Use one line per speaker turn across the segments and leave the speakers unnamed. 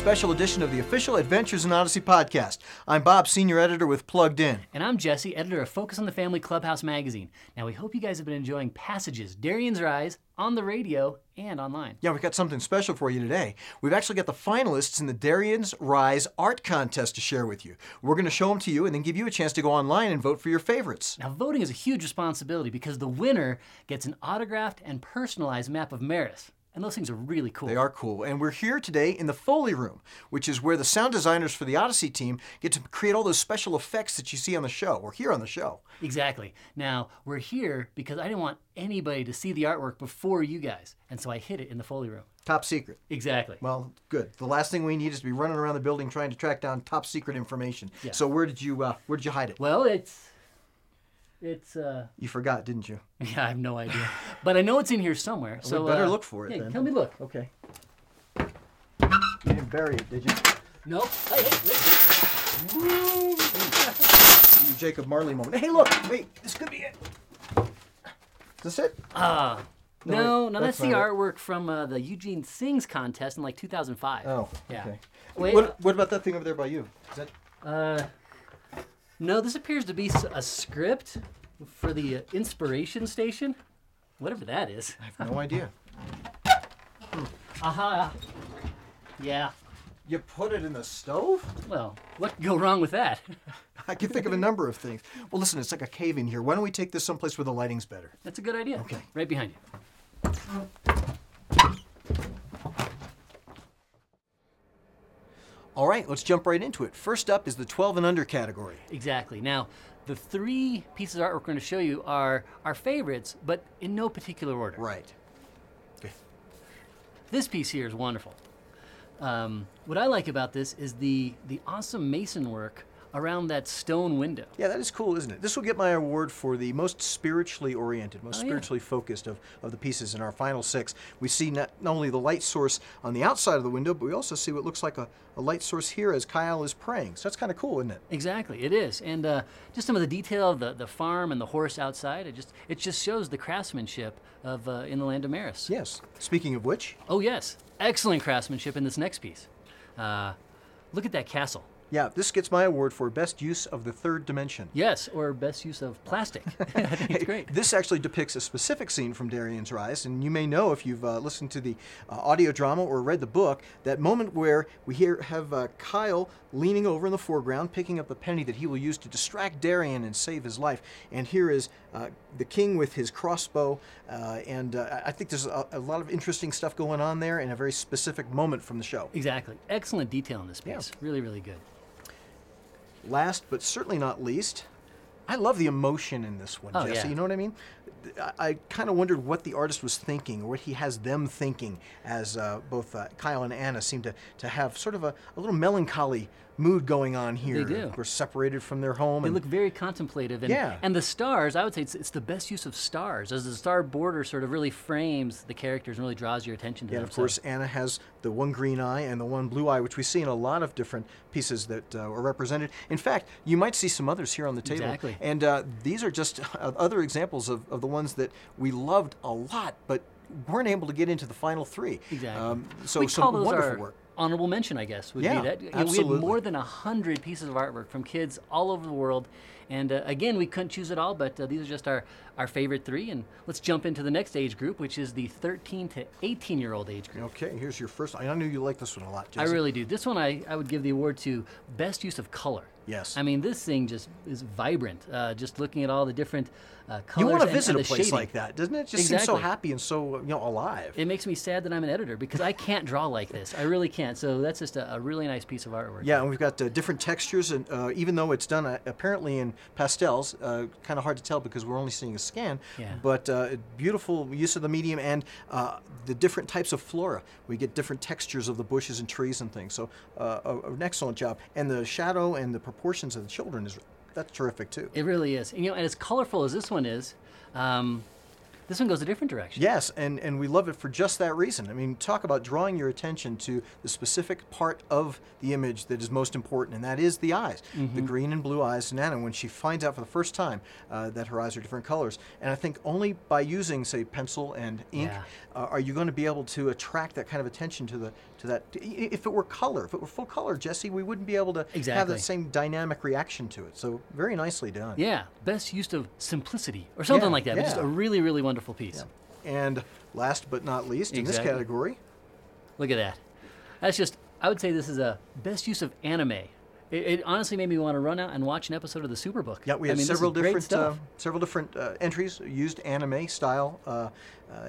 special edition of the official Adventures in Odyssey podcast. I'm Bob, senior editor with Plugged In.
And I'm Jesse, editor of Focus on the Family Clubhouse magazine. Now, we hope you guys have been enjoying Passages, Darien's Rise, on the radio and online.
Yeah, we've got something special for you today. We've actually got the finalists in the Darien's Rise art contest to share with you. We're going to show them to you and then give you a chance to go online and vote for your favorites.
Now, voting is a huge responsibility because the winner gets an autographed and personalized map of Marus. And those things are really cool.
They are cool. And we're here today in the Foley Room, which is where the sound designers for the Odyssey team get to create all those special effects that you see on the show. We're here on the show.
Exactly. Now, we're here because I didn't want anybody to see the artwork before you guys. And so I hid it in the Foley Room.
Top secret.
Exactly.
Well, good. The last thing we need is to be running around the building trying to track down top secret information.
Yeah.
So where did you uh, where did you hide it?
Well, it's. It's, uh.
You forgot, didn't you?
Yeah, I have no idea. but I know it's in here somewhere. So we
better
uh,
look for it
Yeah,
then.
tell me look.
Okay. You didn't bury it, did you?
Nope. Hey, hey, wait.
Jacob Marley moment. Hey, look! Wait, this could be it. Is this it?
Ah.
No,
No,
wait,
no,
that's
that's, the
not it.
artwork from uh, the Eugene Sings contest in like 2005.
Oh,
Yeah.
okay.
Wait,
What, what about that thing over there by you? Is that
Uh, no, this appears to be a script for the uh, Inspiration Station, whatever that is.
I have no idea.
Aha. Yeah.
You put it in the stove?
Well, what could go wrong with that?
I can think of a number of things. Well, listen, it's like a cave in here. Why don't we take this someplace where the lighting's better?
That's a good idea.
Okay.
Right behind you.
All right, let's jump right into it. First up is the 12 and under category.
Exactly. Now, the three pieces of art we're going to show you are our favorites, but in no particular order.
Right. Okay.
This piece here is wonderful. Um, what I like about this is the the awesome mason work around that stone window.
Yeah, that is cool, isn't it? This will get my award for the most spiritually oriented, most
Oh, yeah.
spiritually focused of, of the pieces in our final six. We see not, not only the light source on the outside of the window, but we also see what looks like a, a light source here as Kyle is praying. So that's kind of cool, isn't it?
Exactly, it is, and uh, just some of the detail of the, the farm and the horse outside. It just it just shows the craftsmanship of uh, in the land of Marus.
Yes. Speaking of which,
Oh yes, excellent craftsmanship in this next piece. Uh, look at that castle.
Yeah, this gets my award for best use of the third dimension.
Yes, or best use of plastic. I think it's great.
This actually depicts a specific scene from Darien's Rise, and you may know if you've uh, listened to the uh, audio drama or read the book that moment where we hear have uh, Kyle leaning over in the foreground, picking up the penny that he will use to distract Darien and save his life. And here is uh, the king with his crossbow, uh, and uh, I think there's a, a lot of interesting stuff going on there, and a very specific moment from the show.
Exactly, excellent detail in this piece. Really, really good.
Last but certainly not least, I love the emotion in this one,
Oh,
Jesse.
yeah.
You know what I mean? I, I kind of wondered what the artist was thinking, or what he has them thinking, as uh, both uh, Kyle and Anna seem to, to have sort of a, a little melancholy mood going on here.
They do.
Of course, separated from their home.
They
and
look very contemplative, and
Yeah.
and the stars. I would say it's, it's the best use of stars, as the star border sort of really frames the characters and really draws your attention to
yeah,
them.
and of
So-
course, Anna has the one green eye and the one blue eye, which we see in a lot of different pieces that uh, are represented. In fact, you might see some others here on the table.
Exactly.
And uh, these are just uh, other examples of, of the ones that we loved a lot, but weren't able to get into the final three.
Exactly.
Um, so
we
some
call those
wonderful
our
work.
Honorable mention, I guess, would
Yeah,
be that. You know, we had more than a hundred pieces of artwork from kids all over the world, and uh, again, we couldn't choose it all, but uh, these are just our our favorite three. And let's jump into the next age group, which is the 13 to 18 year old age group.
Okay, here's your first. I knew you liked this one a lot,
I really do. This one, I, I would give the award to best use of color.
Yes.
I mean, this thing just is vibrant. Uh, just looking at all the different uh, colors.
You want to
and-
visit
and
a place
shading.
like that, doesn't it? It just seems so happy and so you know alive.
It makes me sad that I'm an editor because I can't draw like this. I really can't. So that's just a, a really nice piece of artwork.
Yeah, and we've got uh, different textures, and uh, even though it's done uh, apparently in pastels, uh, kind of hard to tell because we're only seeing a scan.
Yeah.
But uh, beautiful use of the medium and uh, the different types of flora. We get different textures of the bushes and trees and things. So uh, an excellent job. And the shadow and the proportions of the children is that's terrific too.
It really is. And, you know, and as colorful as this one is, um, This one goes a different direction.
Yes, and, and we love it for just that reason. I mean, talk about drawing your attention to the specific part of the image that is most important, and that is the eyes,
Mm-hmm.
the green and blue eyes to Nana when she finds out for the first time uh, that her eyes are different colors. And I think only by using, say, pencil and ink
Yeah.
uh, are you going to be able to attract that kind of attention to the to that. If it were color, if it were full color, Jesse, we wouldn't be able to have
Exactly.
that same dynamic reaction to it. So very nicely done.
Yeah, best use of simplicity or something
Yeah,
like that. but Just a really, really wonderful piece.
And last but not least, in this category,
Look at that. That's just, I would say this is a best use of anime. It, it honestly made me want to run out and watch an episode of the Superbook.
Yeah, we
I
have
mean, is
several different uh,
stuff.
several different uh, entries used anime style, uh, uh,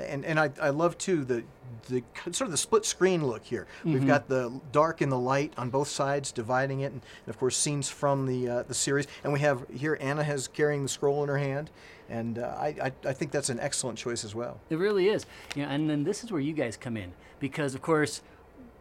and and I, I love too the the sort of the split screen look here.
Mm-hmm.
We've got the dark and the light on both sides, dividing it, and, and of course scenes from the uh, the series. And we have here Anna has carrying the scroll in her hand, and uh, I, I I think that's an excellent choice as well.
It really is. You know, and then this is where you guys come in because, of course,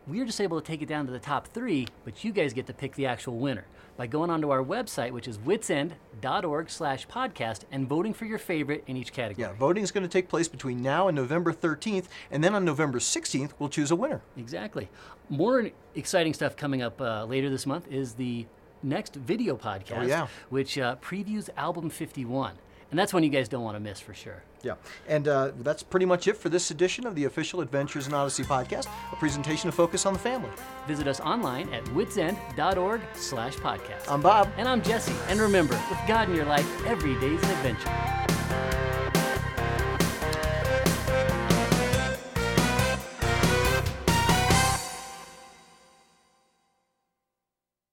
we're just able to take it down to the top three, but you guys get to pick the actual winner by going onto our website, which is whitsend.org slash podcast, and voting for your favorite in each category.
Yeah, voting is going to take place between now and November 13th, and then on November 16th we'll choose a winner.
Exactly. More exciting stuff coming up uh, later this month is the next video podcast,
Oh, yeah.
which uh, previews album 51. And that's one you guys don't want to miss for sure.
Yeah, and uh, that's pretty much it for this edition of the official Adventures in Odyssey podcast, a presentation of Focus on the Family.
Visit us online at whitsend.org slash podcast.
I'm Bob.
and I'm Jesse. And remember, with God in your life, every day's an adventure.